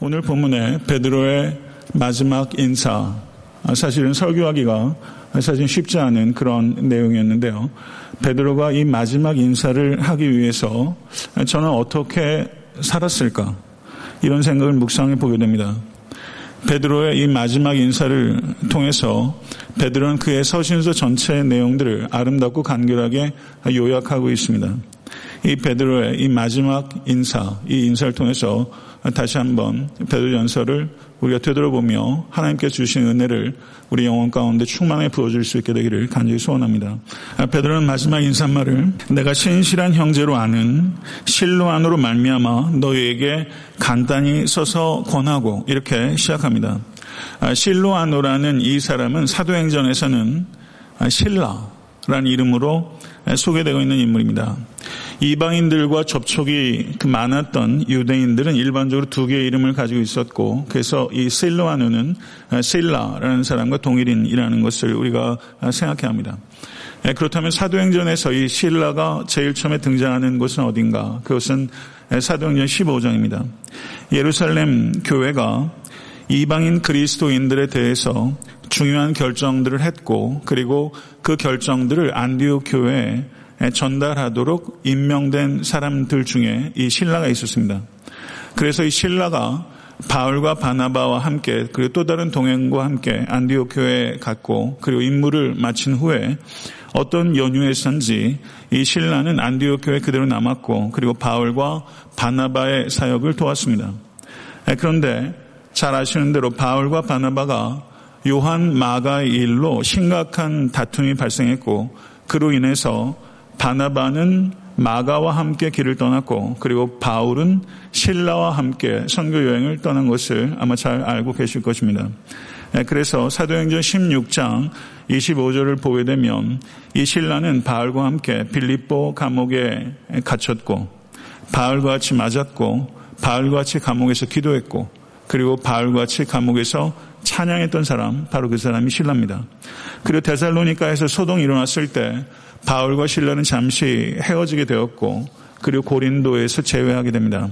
오늘 본문에 베드로의 마지막 인사, 사실은 설교하기가 사실 쉽지 않은 그런 내용이었는데요. 베드로가 이 마지막 인사를 하기 위해서 저는 어떻게 살았을까? 이런 생각을 묵상해 보게 됩니다. 베드로의 이 마지막 인사를 통해서 베드로는 그의 서신서 전체의 내용들을 아름답고 간결하게 요약하고 있습니다. 이 베드로의 이 마지막 인사, 이 인사를 통해서 다시 한번 베드로전서를 우리가 되돌아보며 하나님께 주신 은혜를 우리 영혼 가운데 충만하게 부어줄 수 있게 되기를 간절히 소원합니다. 베드로는 마지막 인사말을 내가 신실한 형제로 아는 실로 안으로 말미암아 너희에게 간단히 써서 권하고 이렇게 시작합니다. 실로 안으로라는 이 사람은 사도행전에서는 신라라는 이름으로 소개되고 있는 인물입니다. 이방인들과 접촉이 그 많았던 유대인들은 일반적으로 두 개의 이름을 가지고 있었고 그래서 이 실로아누는 실라라는 사람과 동일인이라는 것을 우리가 생각해야 합니다. 예, 그렇다면 사도행전에서 이 실라가 제일 처음에 등장하는 곳은 어딘가? 그것은 사도행전 15장입니다. 예루살렘 교회가 이방인 그리스도인들에 대해서 중요한 결정들을 했고 그리고 그 결정들을 안디옥 교회에 전달하도록 임명된 사람들 중에 이 신라가 있었습니다. 그래서 이 신라가 바울과 바나바와 함께 그리고 또 다른 동행과 함께 안디옥 교회에 갔고 그리고 임무를 마친 후에 어떤 연유에선지 이 신라는 안디옥 교회 그대로 남았고 그리고 바울과 바나바의 사역을 도왔습니다. 그런데 잘 아시는 대로 바울과 바나바가 요한 마가의 일로 심각한 다툼이 발생했고 그로 인해서 바나바는 마가와 함께 길을 떠났고 그리고 바울은 신라와 함께 선교 여행을 떠난 것을 아마 잘 알고 계실 것입니다. 네, 그래서 사도행전 16장 25절을 보게 되면 이 신라는 바울과 함께 빌립보 감옥에 갇혔고 바울과 같이 맞았고 바울과 같이 감옥에서 기도했고 그리고 바울과 같이 감옥에서 찬양했던 사람 바로 그 사람이 신라입니다. 그리고 데살로니카에서 소동이 일어났을 때 바울과 신라는 잠시 헤어지게 되었고 그리고 고린도에서 제외하게 됩니다.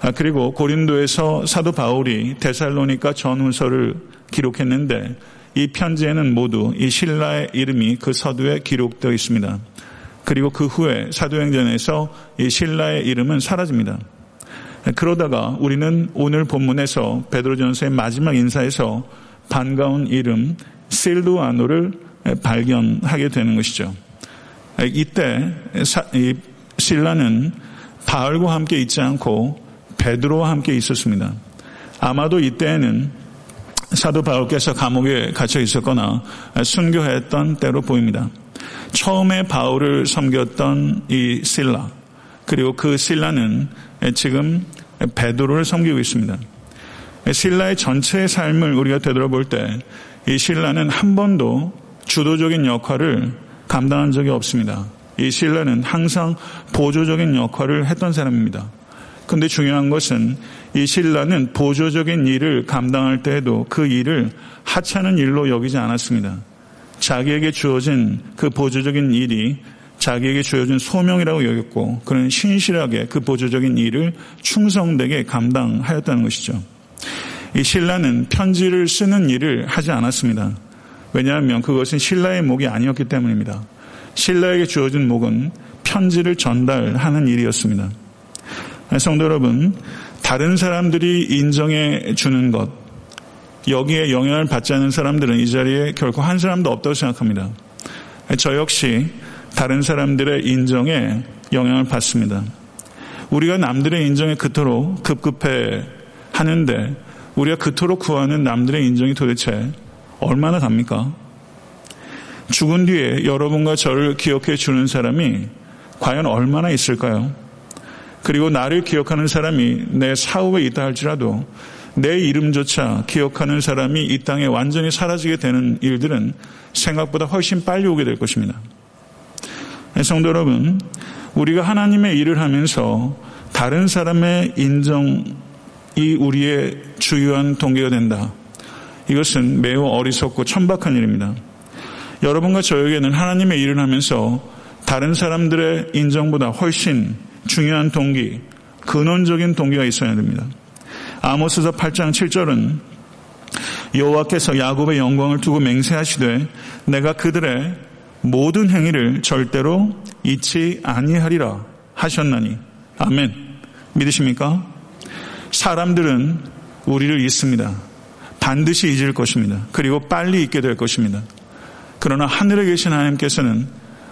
아, 그리고 고린도에서 사도 바울이 데살로니카 전후서를 기록했는데 이 편지에는 모두 이 신라의 이름이 그 서두에 기록되어 있습니다. 그리고 그 후에 사도행전에서 이 신라의 이름은 사라집니다. 그러다가 우리는 오늘 본문에서 베드로전서의 마지막 인사에서 반가운 이름 실루아노를 발견하게 되는 것이죠. 이때 신라는 바울과 함께 있지 않고 베드로와 함께 있었습니다. 아마도 이때에는 사도 바울께서 감옥에 갇혀 있었거나 순교했던 때로 보입니다. 처음에 바울을 섬겼던 이 신라 그리고 그 신라는 지금 베드로를 섬기고 있습니다. 신라의 전체의 삶을 우리가 되돌아볼 때 이 신라는 한 번도 주도적인 역할을 감당한 적이 없습니다. 이 신라는 항상 보조적인 역할을 했던 사람입니다. 근데 중요한 것은 이 신라는 보조적인 일을 감당할 때에도 그 일을 하찮은 일로 여기지 않았습니다. 자기에게 주어진 그 보조적인 일이 자기에게 주어진 소명이라고 여겼고 그는 신실하게 그 보조적인 일을 충성되게 감당하였다는 것이죠. 이 신라는 편지를 쓰는 일을 하지 않았습니다. 왜냐하면 그것은 신라의 목이 아니었기 때문입니다. 신라에게 주어진 목은 편지를 전달하는 일이었습니다. 성도 여러분, 다른 사람들이 인정해 주는 것, 여기에 영향을 받지 않는 사람들은 이 자리에 결코 한 사람도 없다고 생각합니다. 저 역시 다른 사람들의 인정에 영향을 받습니다. 우리가 남들의 인정에 그토록 급급해 하는데 우리가 그토록 구하는 남들의 인정이 도대체 얼마나 갑니까? 죽은 뒤에 여러분과 저를 기억해 주는 사람이 과연 얼마나 있을까요? 그리고 나를 기억하는 사람이 내 사후에 있다 할지라도 내 이름조차 기억하는 사람이 이 땅에 완전히 사라지게 되는 일들은 생각보다 훨씬 빨리 오게 될 것입니다. 성도 여러분, 우리가 하나님의 일을 하면서 다른 사람의 인정이 우리의 주요한 동기가 된다. 이것은 매우 어리석고 천박한 일입니다. 여러분과 저에게는 하나님의 일을 하면서 다른 사람들의 인정보다 훨씬 중요한 동기, 근원적인 동기가 있어야 됩니다. 아모스서 8장 7절은 여호와께서 야곱의 영광을 두고 맹세하시되 내가 그들의 모든 행위를 절대로 잊지 아니하리라 하셨나니 아멘 믿으십니까? 사람들은 우리를 잊습니다. 반드시 잊을 것입니다. 그리고 빨리 잊게 될 것입니다. 그러나 하늘에 계신 하나님께서는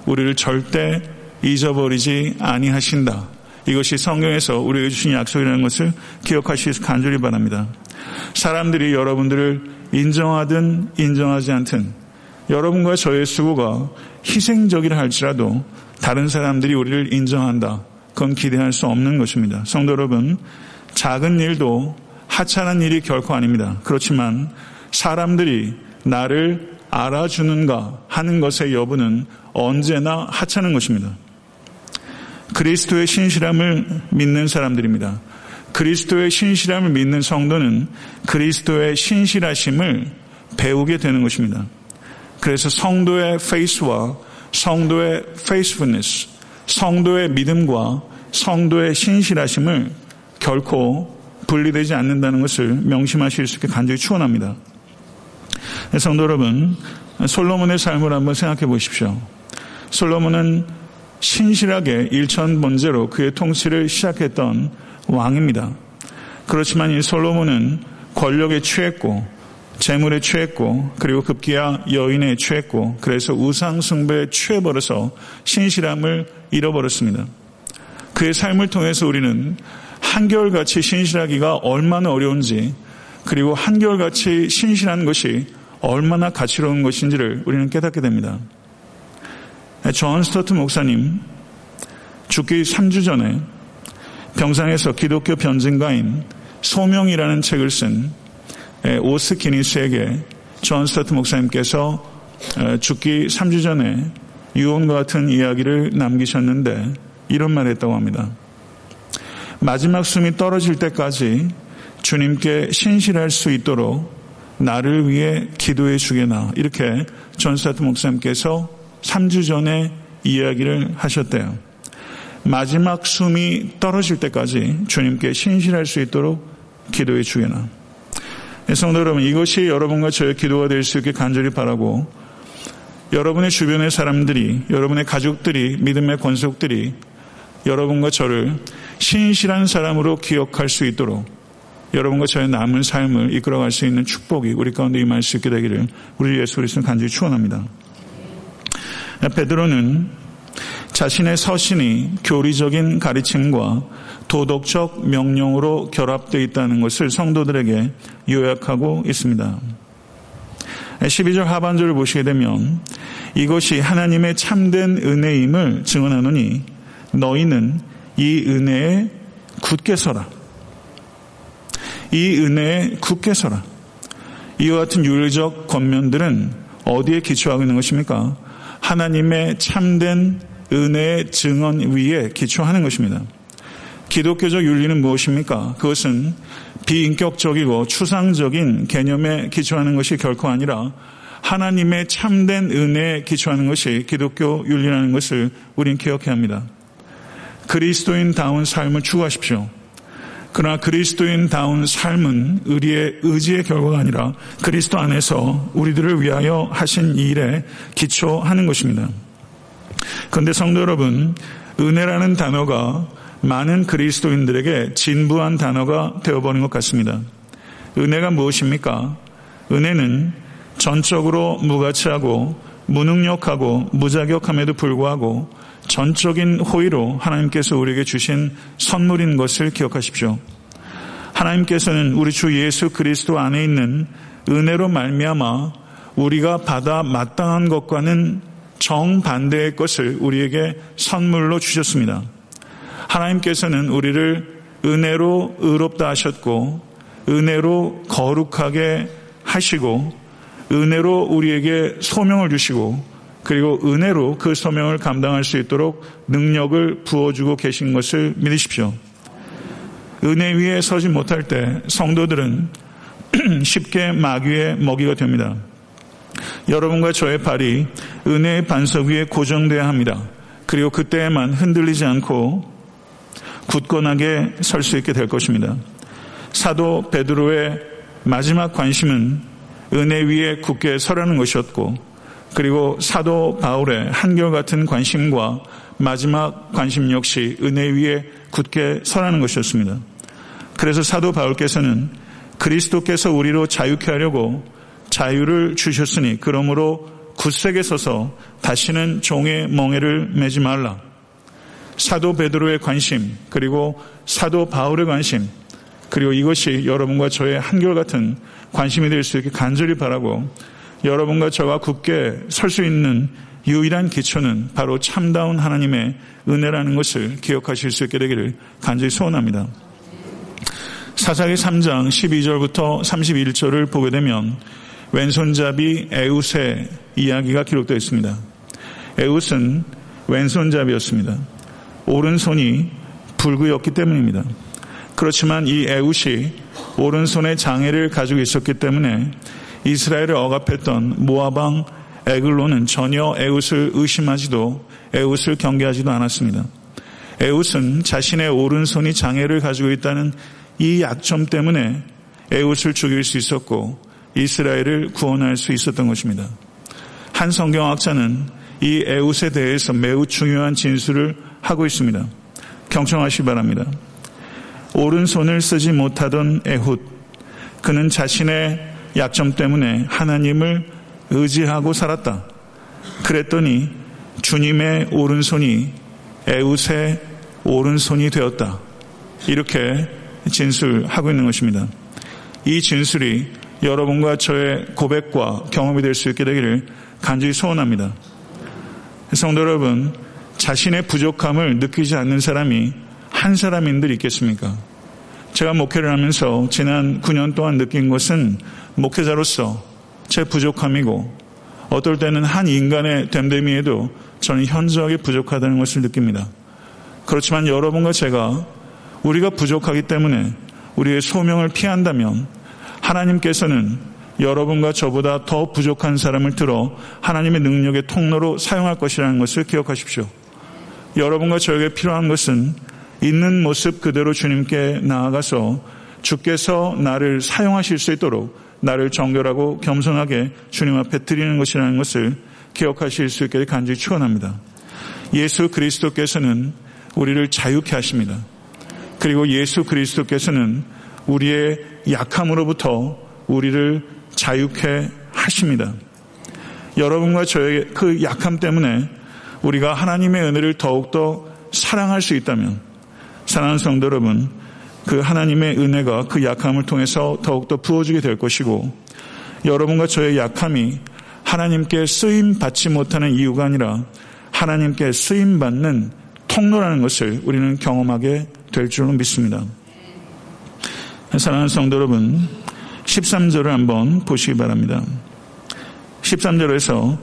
우리를 절대 잊어버리지 아니하신다. 이것이 성경에서 우리에게 주신 약속이라는 것을 기억하시기 간절히 바랍니다. 사람들이 여러분들을 인정하든 인정하지 않든 여러분과 저의 수고가 희생적이라 할지라도 다른 사람들이 우리를 인정한다. 그건 기대할 수 없는 것입니다. 성도 여러분, 작은 일도 하찮은 일이 결코 아닙니다. 그렇지만 사람들이 나를 알아주는가 하는 것의 여부는 언제나 하찮은 것입니다. 그리스도의 신실함을 믿는 사람들입니다. 그리스도의 신실함을 믿는 성도는 그리스도의 신실하심을 배우게 되는 것입니다. 그래서 성도의 페이스와 성도의 faithfulness, 성도의 믿음과 성도의 신실하심을 결코 분리되지 않는다는 것을 명심하실 수 있게 간절히 추원합니다. 성도 여러분, 솔로몬의 삶을 한번 생각해 보십시오. 솔로몬은 신실하게 일천번제로 그의 통치를 시작했던 왕입니다. 그렇지만 이 솔로몬은 권력에 취했고 재물에 취했고 그리고 급기야 여인에 취했고 그래서 우상 숭배에 취해버려서 신실함을 잃어버렸습니다. 그의 삶을 통해서 우리는 한결같이 신실하기가 얼마나 어려운지 그리고 한결같이 신실한 것이 얼마나 가치로운 것인지를 우리는 깨닫게 됩니다. 존 스토트 목사님 죽기 3주 전에 병상에서 기독교 변증가인 소명이라는 책을 쓴 오스 기니스에게 존 스토트 목사님께서 죽기 3주 전에 유언과 같은 이야기를 남기셨는데 이런 말을 했다고 합니다. 마지막 숨이 떨어질 때까지 주님께 신실할 수 있도록 나를 위해 기도해 주게나 이렇게 존 스토트 목사님께서 3주 전에 이야기를 하셨대요. 마지막 숨이 떨어질 때까지 주님께 신실할 수 있도록 기도해 주게나. 성도 여러분, 이것이 여러분과 저의 기도가 될 수 있게 간절히 바라고 여러분의 주변의 사람들이, 여러분의 가족들이, 믿음의 권속들이 여러분과 저를 신실한 사람으로 기억할 수 있도록 여러분과 저의 남은 삶을 이끌어갈 수 있는 축복이 우리 가운데 임할 수 있게 되기를 우리 예수 그리스도는 간절히 축원합니다. 베드로는 자신의 서신이 교리적인 가르침과 도덕적 명령으로 결합되어 있다는 것을 성도들에게 요약하고 있습니다. 12절 하반절을 보시게 되면 이것이 하나님의 참된 은혜임을 증언하노니 너희는 이 은혜에 굳게 서라. 이 은혜에 굳게 서라. 이와 같은 윤리적 권면들은 어디에 기초하고 있는 것입니까? 하나님의 참된 은혜의 증언 위에 기초하는 것입니다. 기독교적 윤리는 무엇입니까? 그것은 비인격적이고 추상적인 개념에 기초하는 것이 결코 아니라 하나님의 참된 은혜에 기초하는 것이 기독교 윤리라는 것을 우린 기억해야 합니다. 그리스도인다운 삶을 추구하십시오. 그러나 그리스도인다운 삶은 우리의 의지의 결과가 아니라 그리스도 안에서 우리들을 위하여 하신 일에 기초하는 것입니다. 그런데 성도 여러분, 은혜라는 단어가 많은 그리스도인들에게 진부한 단어가 되어버린 것 같습니다. 은혜가 무엇입니까? 은혜는 전적으로 무가치하고 무능력하고 무자격함에도 불구하고 전적인 호의로 하나님께서 우리에게 주신 선물인 것을 기억하십시오. 하나님께서는 우리 주 예수 그리스도 안에 있는 은혜로 말미암아 우리가 받아 마땅한 것과는 정반대의 것을 우리에게 선물로 주셨습니다. 하나님께서는 우리를 은혜로 의롭다 하셨고 은혜로 거룩하게 하시고 은혜로 우리에게 소명을 주시고 그리고 은혜로 그 소명을 감당할 수 있도록 능력을 부어주고 계신 것을 믿으십시오. 은혜 위에 서지 못할 때 성도들은 쉽게 마귀의 먹이가 됩니다. 여러분과 저의 발이 은혜의 반석 위에 고정되어야 합니다. 그리고 그때에만 흔들리지 않고 굳건하게 설 수 있게 될 것입니다. 사도 베드로의 마지막 관심은 은혜 위에 굳게 서라는 것이었고 그리고 사도 바울의 한결같은 관심과 마지막 관심 역시 은혜 위에 굳게 서라는 것이었습니다. 그래서 사도 바울께서는 그리스도께서 우리로 자유케 하려고 자유를 주셨으니 그러므로 굳세게 서서 다시는 종의 멍에를 매지 말라. 사도 베드로의 관심 그리고 사도 바울의 관심 그리고 이것이 여러분과 저의 한결같은 관심이 될 수 있게 간절히 바라고 여러분과 저가 굳게 설 수 있는 유일한 기초는 바로 참다운 하나님의 은혜라는 것을 기억하실 수 있게 되기를 간절히 소원합니다. 사사기 3장 12절부터 31절을 보게 되면 왼손잡이 에웃의 이야기가 기록되어 있습니다. 에웃은 왼손잡이였습니다. 오른손이 불구였기 때문입니다. 그렇지만 이 에웃이 오른손에 장애를 가지고 있었기 때문에 이스라엘을 억압했던 모아방 에글로는 전혀 에웃을 의심하지도 에웃을 경계하지도 않았습니다. 에웃은 자신의 오른손이 장애를 가지고 있다는 이 약점 때문에 에웃을 죽일 수 있었고 이스라엘을 구원할 수 있었던 것입니다. 한 성경학자는 이 에웃에 대해서 매우 중요한 진술을 하고 있습니다. 경청하시 기 바랍니다. 오른손을 쓰지 못하던 에훗, 그는 자신의 약점 때문에 하나님을 의지하고 살았다. 그랬더니 주님의 오른손이 에웃의 오른손이 되었다. 이렇게 진술하고 있는 것입니다. 이 진술이 여러분과 저의 고백과 경험이 될 수 있게 되기를 간절히 소원합니다. 성도 여러분, 자신의 부족함을 느끼지 않는 사람이 한 사람인들 있겠습니까? 제가 목회를 하면서 지난 9년 동안 느낀 것은 목회자로서 제 부족함이고 어떨 때는 한 인간의 됨됨이에도 저는 현저하게 부족하다는 것을 느낍니다. 그렇지만 여러분과 제가 우리가 부족하기 때문에 우리의 소명을 피한다면 하나님께서는 여러분과 저보다 더 부족한 사람을 들어 하나님의 능력의 통로로 사용할 것이라는 것을 기억하십시오. 여러분과 저에게 필요한 것은 있는 모습 그대로 주님께 나아가서 주께서 나를 사용하실 수 있도록 나를 정결하고 겸손하게 주님 앞에 드리는 것이라는 것을 기억하실 수 있게 간절히 축원합니다. 예수 그리스도께서는 우리를 자유케 하십니다. 그리고 예수 그리스도께서는 우리의 약함으로부터 우리를 자유케 하십니다. 여러분과 저의 그 약함 때문에 우리가 하나님의 은혜를 더욱더 사랑할 수 있다면 사랑하는 성도 여러분 그 하나님의 은혜가 그 약함을 통해서 더욱더 부어주게 될 것이고 여러분과 저의 약함이 하나님께 쓰임 받지 못하는 이유가 아니라 하나님께 쓰임 받는 통로라는 것을 우리는 경험하게 될 줄로 믿습니다. 사랑하는 성도 여러분, 13절을 한번 보시기 바랍니다. 13절에서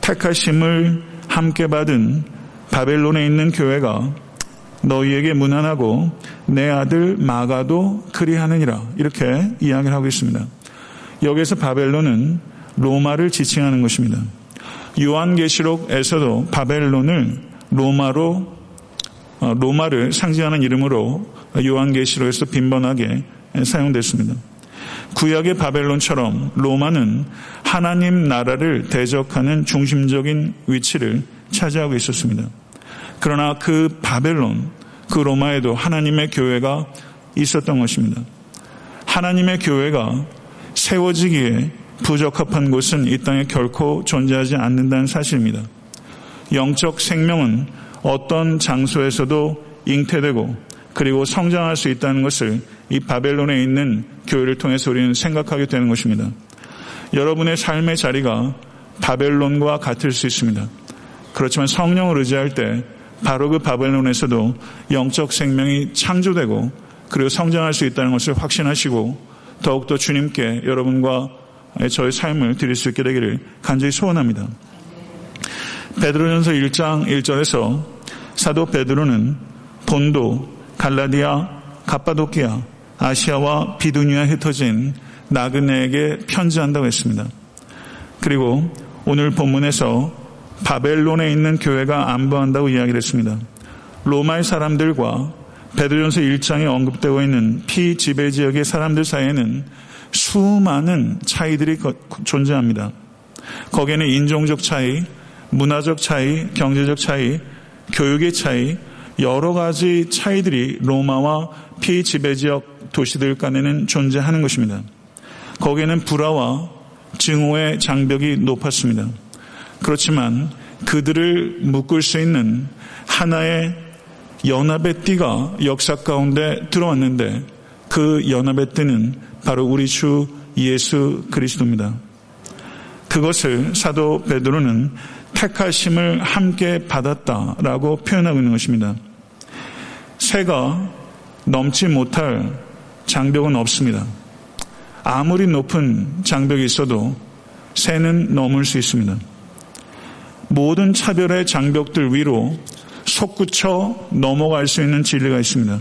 택하심을 함께 받은 바벨론에 있는 교회가 너희에게 무난하고 내 아들 마가도 그리하느니라 이렇게 이야기를 하고 있습니다. 여기서 바벨론은 로마를 지칭하는 것입니다. 요한계시록에서도 바벨론을 로마로 어, 로마를 상징하는 이름으로 요한계시록에서 빈번하게 사용됐습니다. 구약의 바벨론처럼 로마는 하나님 나라를 대적하는 중심적인 위치를 차지하고 있었습니다. 그러나 그 바벨론, 그 로마에도 하나님의 교회가 있었던 것입니다. 하나님의 교회가 세워지기에 부적합한 곳은 이 땅에 결코 존재하지 않는다는 사실입니다. 영적 생명은 어떤 장소에서도 잉태되고 그리고 성장할 수 있다는 것을 이 바벨론에 있는 교회를 통해서 우리는 생각하게 되는 것입니다. 여러분의 삶의 자리가 바벨론과 같을 수 있습니다. 그렇지만 성령을 의지할 때 바로 그 바벨론에서도 영적 생명이 창조되고 그리고 성장할 수 있다는 것을 확신하시고 더욱더 주님께 여러분과 저의 삶을 드릴 수 있게 되기를 간절히 소원합니다. 베드로전서 1장 1절에서 사도 베드로는 본도, 갈라디아, 갑바도키아, 아시아와 비두니아에 흩어진 나그네에게 편지한다고 했습니다. 그리고 오늘 본문에서 바벨론에 있는 교회가 안보한다고 이야기를 했습니다. 로마의 사람들과 베드로전서 1장에 언급되고 있는 피지배 지역의 사람들 사이에는 수많은 차이들이 존재합니다. 거기에는 인종적 차이, 문화적 차이, 경제적 차이, 교육의 차이, 여러 가지 차이들이 로마와 피지배 지역 도시들 간에는 존재하는 것입니다. 거기에는 불화와 증오의 장벽이 높았습니다. 그렇지만 그들을 묶을 수 있는 하나의 연합의 띠가 역사 가운데 들어왔는데 그 연합의 띠는 바로 우리 주 예수 그리스도입니다. 그것을 사도 베드로는 택하심을 함께 받았다라고 표현하고 있는 것입니다. 새가 넘지 못할 장벽은 없습니다. 아무리 높은 장벽이 있어도 새는 넘을 수 있습니다. 모든 차별의 장벽들 위로 솟구쳐 넘어갈 수 있는 진리가 있습니다.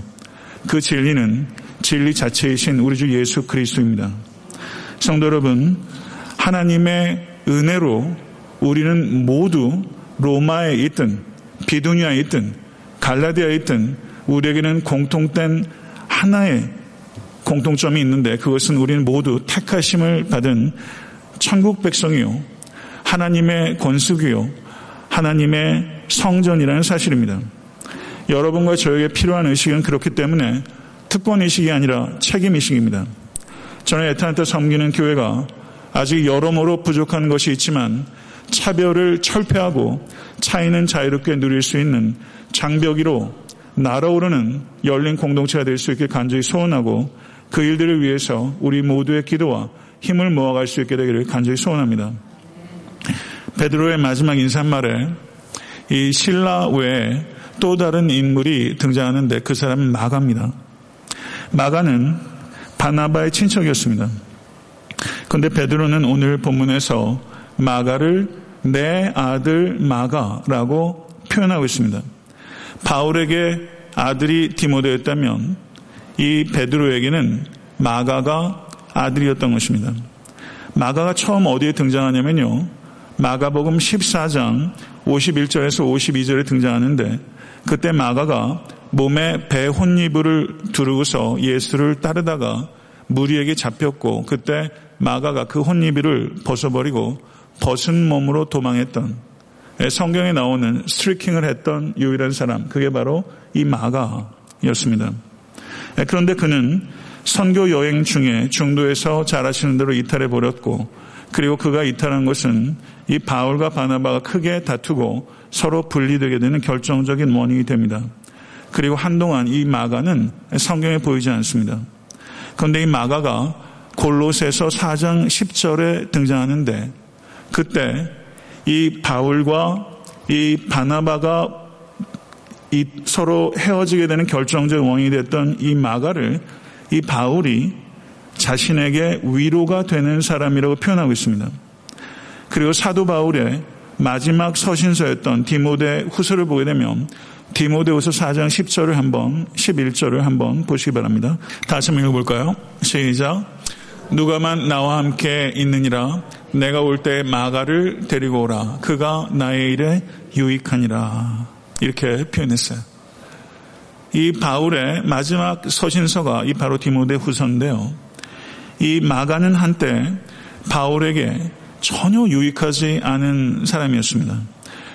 그 진리는 진리 자체이신 우리 주 예수 그리스도입니다. 성도 여러분, 하나님의 은혜로 우리는 모두 로마에 있든 비두니아에 있든 갈라디아에 있든 우리에게는 공통된 하나의 공통점이 있는데 그것은 우리는 모두 택하심을 받은 천국 백성이요 하나님의 권속이요 하나님의 성전이라는 사실입니다. 여러분과 저에게 필요한 의식은 그렇기 때문에 특권 의식이 아니라 책임 의식입니다. 저는 에탄한테 섬기는 교회가 아직 여러모로 부족한 것이 있지만 차별을 철폐하고 차이는 자유롭게 누릴 수 있는 장벽이로 날아오르는 열린 공동체가 될 수 있게 간절히 소원하고 그 일들을 위해서 우리 모두의 기도와 힘을 모아갈 수 있게 되기를 간절히 소원합니다. 베드로의 마지막 인사말에 이 신라 외에 또 다른 인물이 등장하는데 그 사람은 마가입니다. 마가는 바나바의 친척이었습니다. 그런데 베드로는 오늘 본문에서 마가를 내 아들 마가라고 표현하고 있습니다. 바울에게 아들이 디모데였다면 이 베드로에게는 마가가 아들이었던 것입니다. 마가가 처음 어디에 등장하냐면요. 마가복음 14장 51절에서 52절에 등장하는데 그때 마가가 몸에 배 혼이불을 두르고서 예수를 따르다가 무리에게 잡혔고 그때 마가가 그 혼이불을 벗어버리고 벗은 몸으로 도망했던 성경에 나오는 스트리킹을 했던 유일한 사람 그게 바로 이 마가였습니다. 그런데 그는 선교 여행 중에 중도에서 잘하시는 대로 이탈해 버렸고 그리고 그가 이탈한 것은 이 바울과 바나바가 크게 다투고 서로 분리되게 되는 결정적인 원인이 됩니다. 그리고 한동안 이 마가는 성경에 보이지 않습니다. 그런데 이 마가가 골로새서 4장 10절에 등장하는데 그때 이 바울과 이 바나바가 이 서로 헤어지게 되는 결정적 원인이 됐던 이 마가를 이 바울이 자신에게 위로가 되는 사람이라고 표현하고 있습니다. 그리고 사도 바울의 마지막 서신서였던 디모데 후서를 보게 되면 디모데후서 4장 10절을 한번 11절을 한번 보시기 바랍니다. 다시 한번 읽어볼까요? 시작. 누가만 나와 함께 있느니라 내가 올 때 마가를 데리고 오라 그가 나의 일에 유익하니라 이렇게 표현했어요. 이 바울의 마지막 서신서가 이 바로 디모데 후서인데요. 이 마가는 한때 바울에게 전혀 유익하지 않은 사람이었습니다.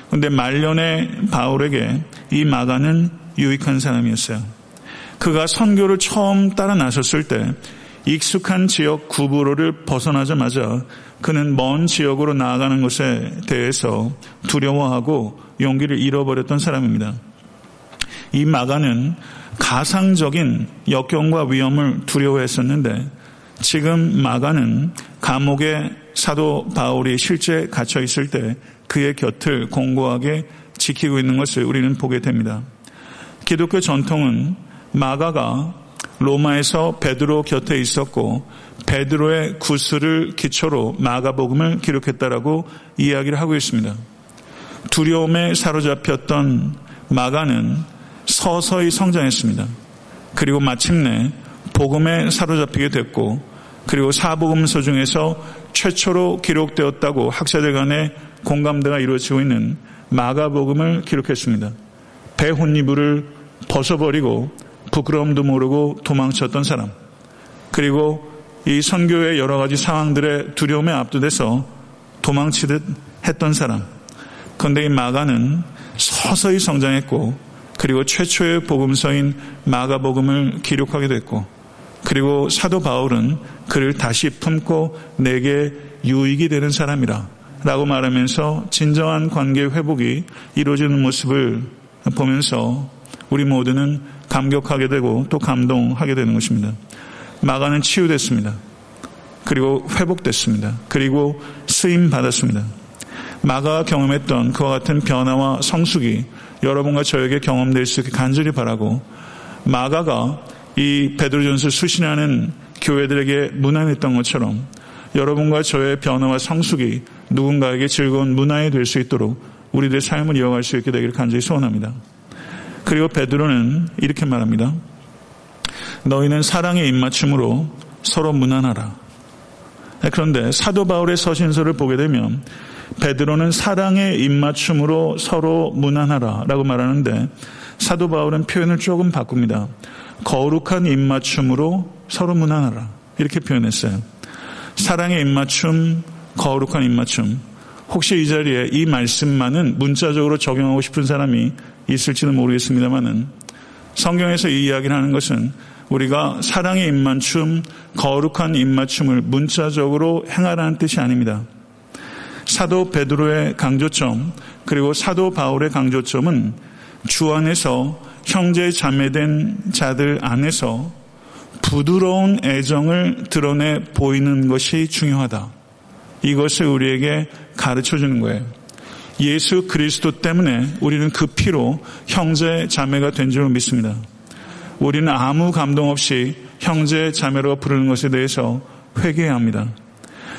그런데 말년에 바울에게 이 마가는 유익한 사람이었어요. 그가 선교를 처음 따라 나섰을 때 익숙한 지역 구부로를 벗어나자마자 그는 먼 지역으로 나아가는 것에 대해서 두려워하고 용기를 잃어버렸던 사람입니다. 이 마가는 가상적인 역경과 위험을 두려워했었는데 지금 마가는 감옥에 사도 바울이 실제 갇혀 있을 때 그의 곁을 공고하게 지키고 있는 것을 우리는 보게 됩니다. 기독교 전통은 마가가 로마에서 베드로 곁에 있었고 베드로의 구슬을 기초로 마가복음을 기록했다라고 이야기를 하고 있습니다. 두려움에 사로잡혔던 마가는 서서히 성장했습니다. 그리고 마침내 복음에 사로잡히게 됐고 그리고 사복음서 중에서 최초로 기록되었다고 학자들 간의 공감대가 이루어지고 있는 마가복음을 기록했습니다. 배 혼이불을 벗어버리고 부끄러움도 모르고 도망쳤던 사람, 그리고 이 선교의 여러 가지 상황들의 두려움에 압도돼서 도망치듯 했던 사람. 그런데 이 마가는 서서히 성장했고, 그리고 최초의 복음서인 마가복음을 기록하게 됐고, 그리고 사도 바울은 그를 다시 품고 내게 유익이 되는 사람이라 라고 말하면서 진정한 관계 회복이 이루어지는 모습을 보면서 우리 모두는 감격하게 되고 또 감동하게 되는 것입니다. 마가는 치유됐습니다. 그리고 회복됐습니다. 그리고 쓰임 받았습니다. 마가가 경험했던 그와 같은 변화와 성숙이 여러분과 저에게 경험될 수 있게 간절히 바라고 마가가 이 베드로전서 수신하는 교회들에게 문안했던 것처럼 여러분과 저의 변화와 성숙이 누군가에게 즐거운 문화에 될 수 있도록 우리들의 삶을 이어갈 수 있게 되기를 간절히 소원합니다. 그리고 베드로는 이렇게 말합니다. 너희는 사랑의 입맞춤으로 서로 문안하라. 그런데 사도 바울의 서신서를 보게 되면 베드로는 사랑의 입맞춤으로 서로 문안하라라고 말하는데 사도 바울은 표현을 조금 바꿉니다. 거룩한 입맞춤으로 서로 문안하라 이렇게 표현했어요. 사랑의 입맞춤, 거룩한 입맞춤. 혹시 이 자리에 이 말씀만은 문자적으로 적용하고 싶은 사람이 있을지는 모르겠습니다만은 성경에서 이 이야기를 하는 것은 우리가 사랑의 입맞춤, 거룩한 입맞춤을 문자적으로 행하라는 뜻이 아닙니다. 사도 베드로의 강조점 그리고 사도 바울의 강조점은 주 안에서 형제 자매된 자들 안에서 부드러운 애정을 드러내 보이는 것이 중요하다. 이것을 우리에게 가르쳐 주는 거예요. 예수 그리스도 때문에 우리는 그 피로 형제 자매가 된 줄로 믿습니다. 우리는 아무 감동 없이 형제 자매로 부르는 것에 대해서 회개해야 합니다.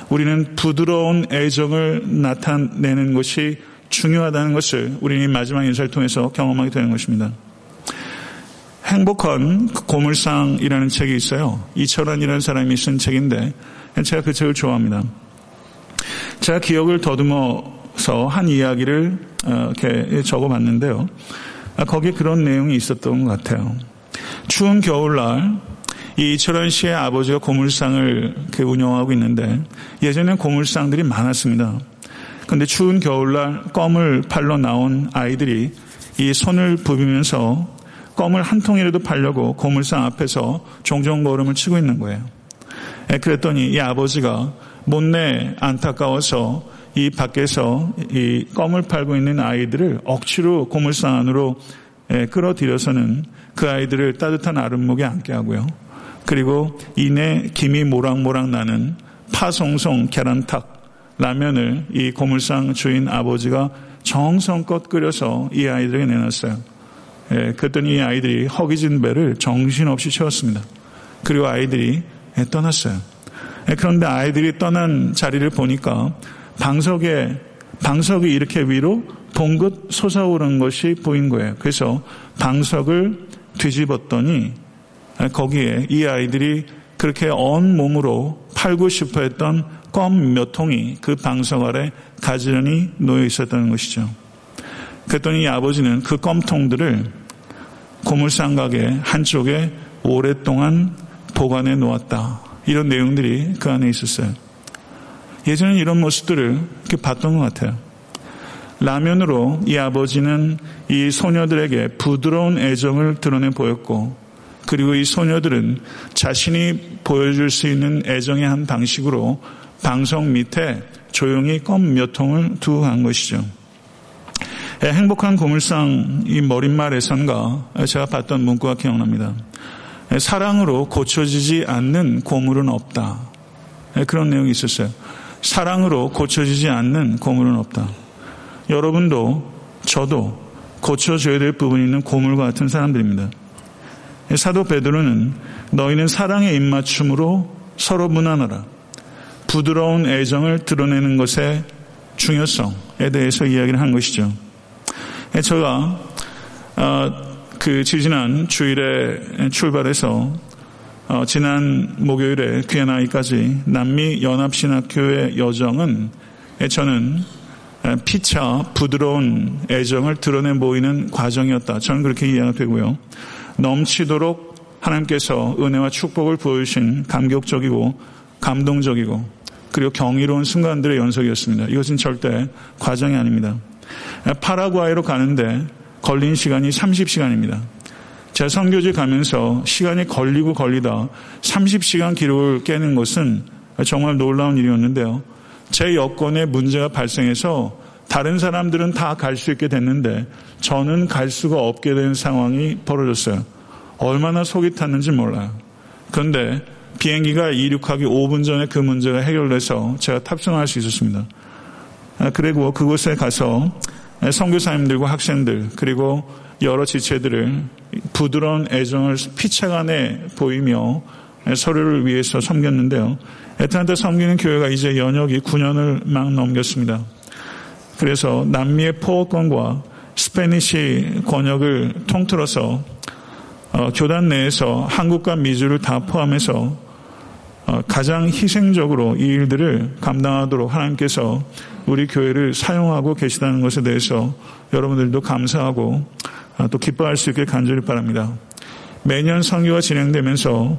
우리는 부드러운 애정을 나타내는 것이 중요하다는 것을 우리는 마지막 인사를 통해서 경험하게 되는 것입니다. 행복한 고물상이라는 책이 있어요. 이철원이라는 사람이 쓴 책인데 제가 그 책을 좋아합니다. 제가 기억을 더듬어서 한 이야기를 어, 이렇게 적어봤는데요. 아, 거기에 그런 내용이 있었던 것 같아요. 추운 겨울날 이 이철원 씨의 아버지가 고물상을 운영하고 있는데 예전엔 고물상들이 많았습니다. 그런데 추운 겨울날 껌을 팔러 나온 아이들이 이 손을 부비면서 껌을 한 통이라도 팔려고 고물상 앞에서 종종 걸음을 치고 있는 거예요. 예, 그랬더니 이 아버지가 못내 안타까워서 이 밖에서 이 껌을 팔고 있는 아이들을 억지로 고물상 안으로 예, 끌어들여서는 그 아이들을 따뜻한 아랫목에 앉게 하고요. 그리고 이내 김이 모락모락 나는 파송송 계란탁 라면을 이 고물상 주인 아버지가 정성껏 끓여서 이 아이들에게 내놨어요. 예, 그랬더니 이 아이들이 허기진 배를 정신없이 채웠습니다. 그리고 아이들이 예, 떠났어요. 예, 그런데 아이들이 떠난 자리를 보니까 방석에 방석이 이렇게 위로 봉긋 솟아오른 것이 보인 거예요. 그래서 방석을 뒤집었더니 거기에 이 아이들이 그렇게 온 몸으로 팔고 싶어 했던 껌 몇 통이 그 방석 아래 가지런히 놓여 있었다는 것이죠. 그랬더니 아버지는 그 껌통들을 고물상각의 한쪽에 오랫동안 보관해 놓았다. 이런 내용들이 그 안에 있었어요. 예전에 이런 모습들을 이렇게 봤던 것 같아요. 라면으로 이 아버지는 이 소녀들에게 부드러운 애정을 드러내 보였고, 그리고 이 소녀들은 자신이 보여줄 수 있는 애정의 한 방식으로 방석 밑에 조용히 껌 몇 통을 두고 간 것이죠. 예, 행복한 고물상 이 머릿말에선가 제가 봤던 문구가 기억납니다. 예, 사랑으로 고쳐지지 않는 고물은 없다. 예, 그런 내용이 있었어요. 사랑으로 고쳐지지 않는 고물은 없다. 여러분도 저도 고쳐져야 될 부분이 있는 고물 같은 사람들입니다. 사도 베드로는 너희는 사랑의 입맞춤으로 서로 무난하라. 부드러운 애정을 드러내는 것의 중요성에 대해서 이야기를 한 것이죠. 예, 제가 어, 그 지지난 주일에 출발해서 어, 지난 목요일에 귀한아이까지 남미 연합신학교의 여정은 예, 저는 피차 부드러운 애정을 드러내 보이는 과정이었다. 저는 그렇게 이해가 되고요. 넘치도록 하나님께서 은혜와 축복을 보여주신 감격적이고 감동적이고 그리고 경이로운 순간들의 연속이었습니다. 이것은 절대 과정이 아닙니다. 파라과이로 가는데 걸린 시간이 30시간입니다. 제 선교지 가면서 시간이 걸리고 걸리다 30시간 기록을 깨는 것은 정말 놀라운 일이었는데요. 제 여건에 문제가 발생해서 다른 사람들은 다 갈 수 있게 됐는데 저는 갈 수가 없게 된 상황이 벌어졌어요. 얼마나 속이 탔는지 몰라요. 그런데 비행기가 이륙하기 5분 전에 그 문제가 해결돼서 제가 탑승할 수 있었습니다. 아, 그리고 그곳에 가서 선교사님들과 학생들 그리고 여러 지체들을 부드러운 애정을 피차간에 보이며 서류를 위해서 섬겼는데요. 에탄타 섬기는 교회가 이제 연역이 9년을 막 넘겼습니다. 그래서 남미의 포어권과 스페니시 권역을 통틀어서 어, 교단 내에서 한국과 미주를 다 포함해서 어, 가장 희생적으로 이 일들을 감당하도록 하나님께서 우리 교회를 사용하고 계시다는 것에 대해서 여러분들도 감사하고 어, 또 기뻐할 수 있게 간절히 바랍니다. 매년 선교가 진행되면서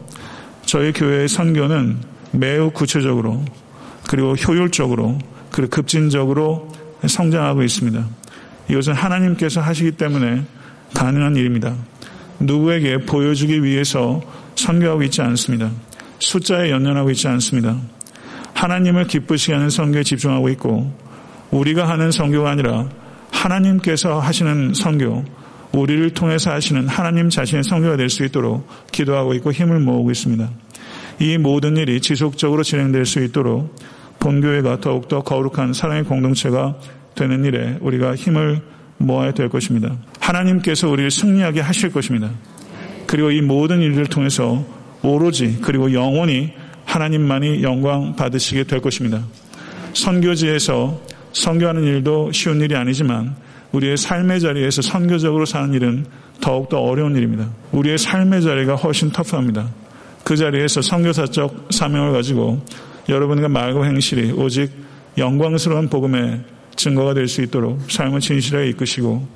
저희 교회의 선교는 매우 구체적으로 그리고 효율적으로 그리고 급진적으로 성장하고 있습니다. 이것은 하나님께서 하시기 때문에 가능한 일입니다. 누구에게 보여주기 위해서 선교하고 있지 않습니다. 숫자에 연연하고 있지 않습니다. 하나님을 기쁘시게 하는 선교에 집중하고 있고 우리가 하는 선교가 아니라 하나님께서 하시는 선교, 우리를 통해서 하시는 하나님 자신의 선교가 될 수 있도록 기도하고 있고 힘을 모으고 있습니다. 이 모든 일이 지속적으로 진행될 수 있도록 본교회가 더욱더 거룩한 사랑의 공동체가 되는 일에 우리가 힘을 모아야 될 것입니다. 하나님께서 우리를 승리하게 하실 것입니다. 그리고 이 모든 일을 통해서 오로지 그리고 영원히 하나님만이 영광 받으시게 될 것입니다. 선교지에서 선교하는 일도 쉬운 일이 아니지만 우리의 삶의 자리에서 선교적으로 사는 일은 더욱더 어려운 일입니다. 우리의 삶의 자리가 훨씬 터프합니다. 그 자리에서 선교사적 사명을 가지고 여러분과 말과 행실이 오직 영광스러운 복음의 증거가 될 수 있도록 삶을 진실하게 이끄시고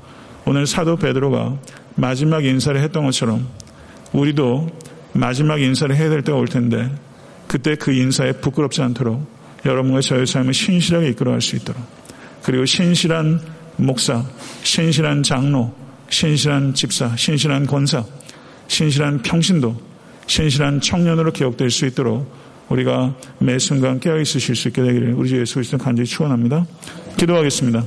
오늘 사도 베드로가 마지막 인사를 했던 것처럼 우리도 마지막 인사를 해야 될 때가 올 텐데 그때 그 인사에 부끄럽지 않도록 여러분과 저의 삶을 신실하게 이끌어갈 수 있도록 그리고 신실한 목사, 신실한 장로, 신실한 집사, 신실한 권사, 신실한 평신도, 신실한 청년으로 기억될 수 있도록 우리가 매 순간 깨어 있으실 수 있게 되기를 우리 주 예수 그리스도 간절히 축원합니다. 기도하겠습니다.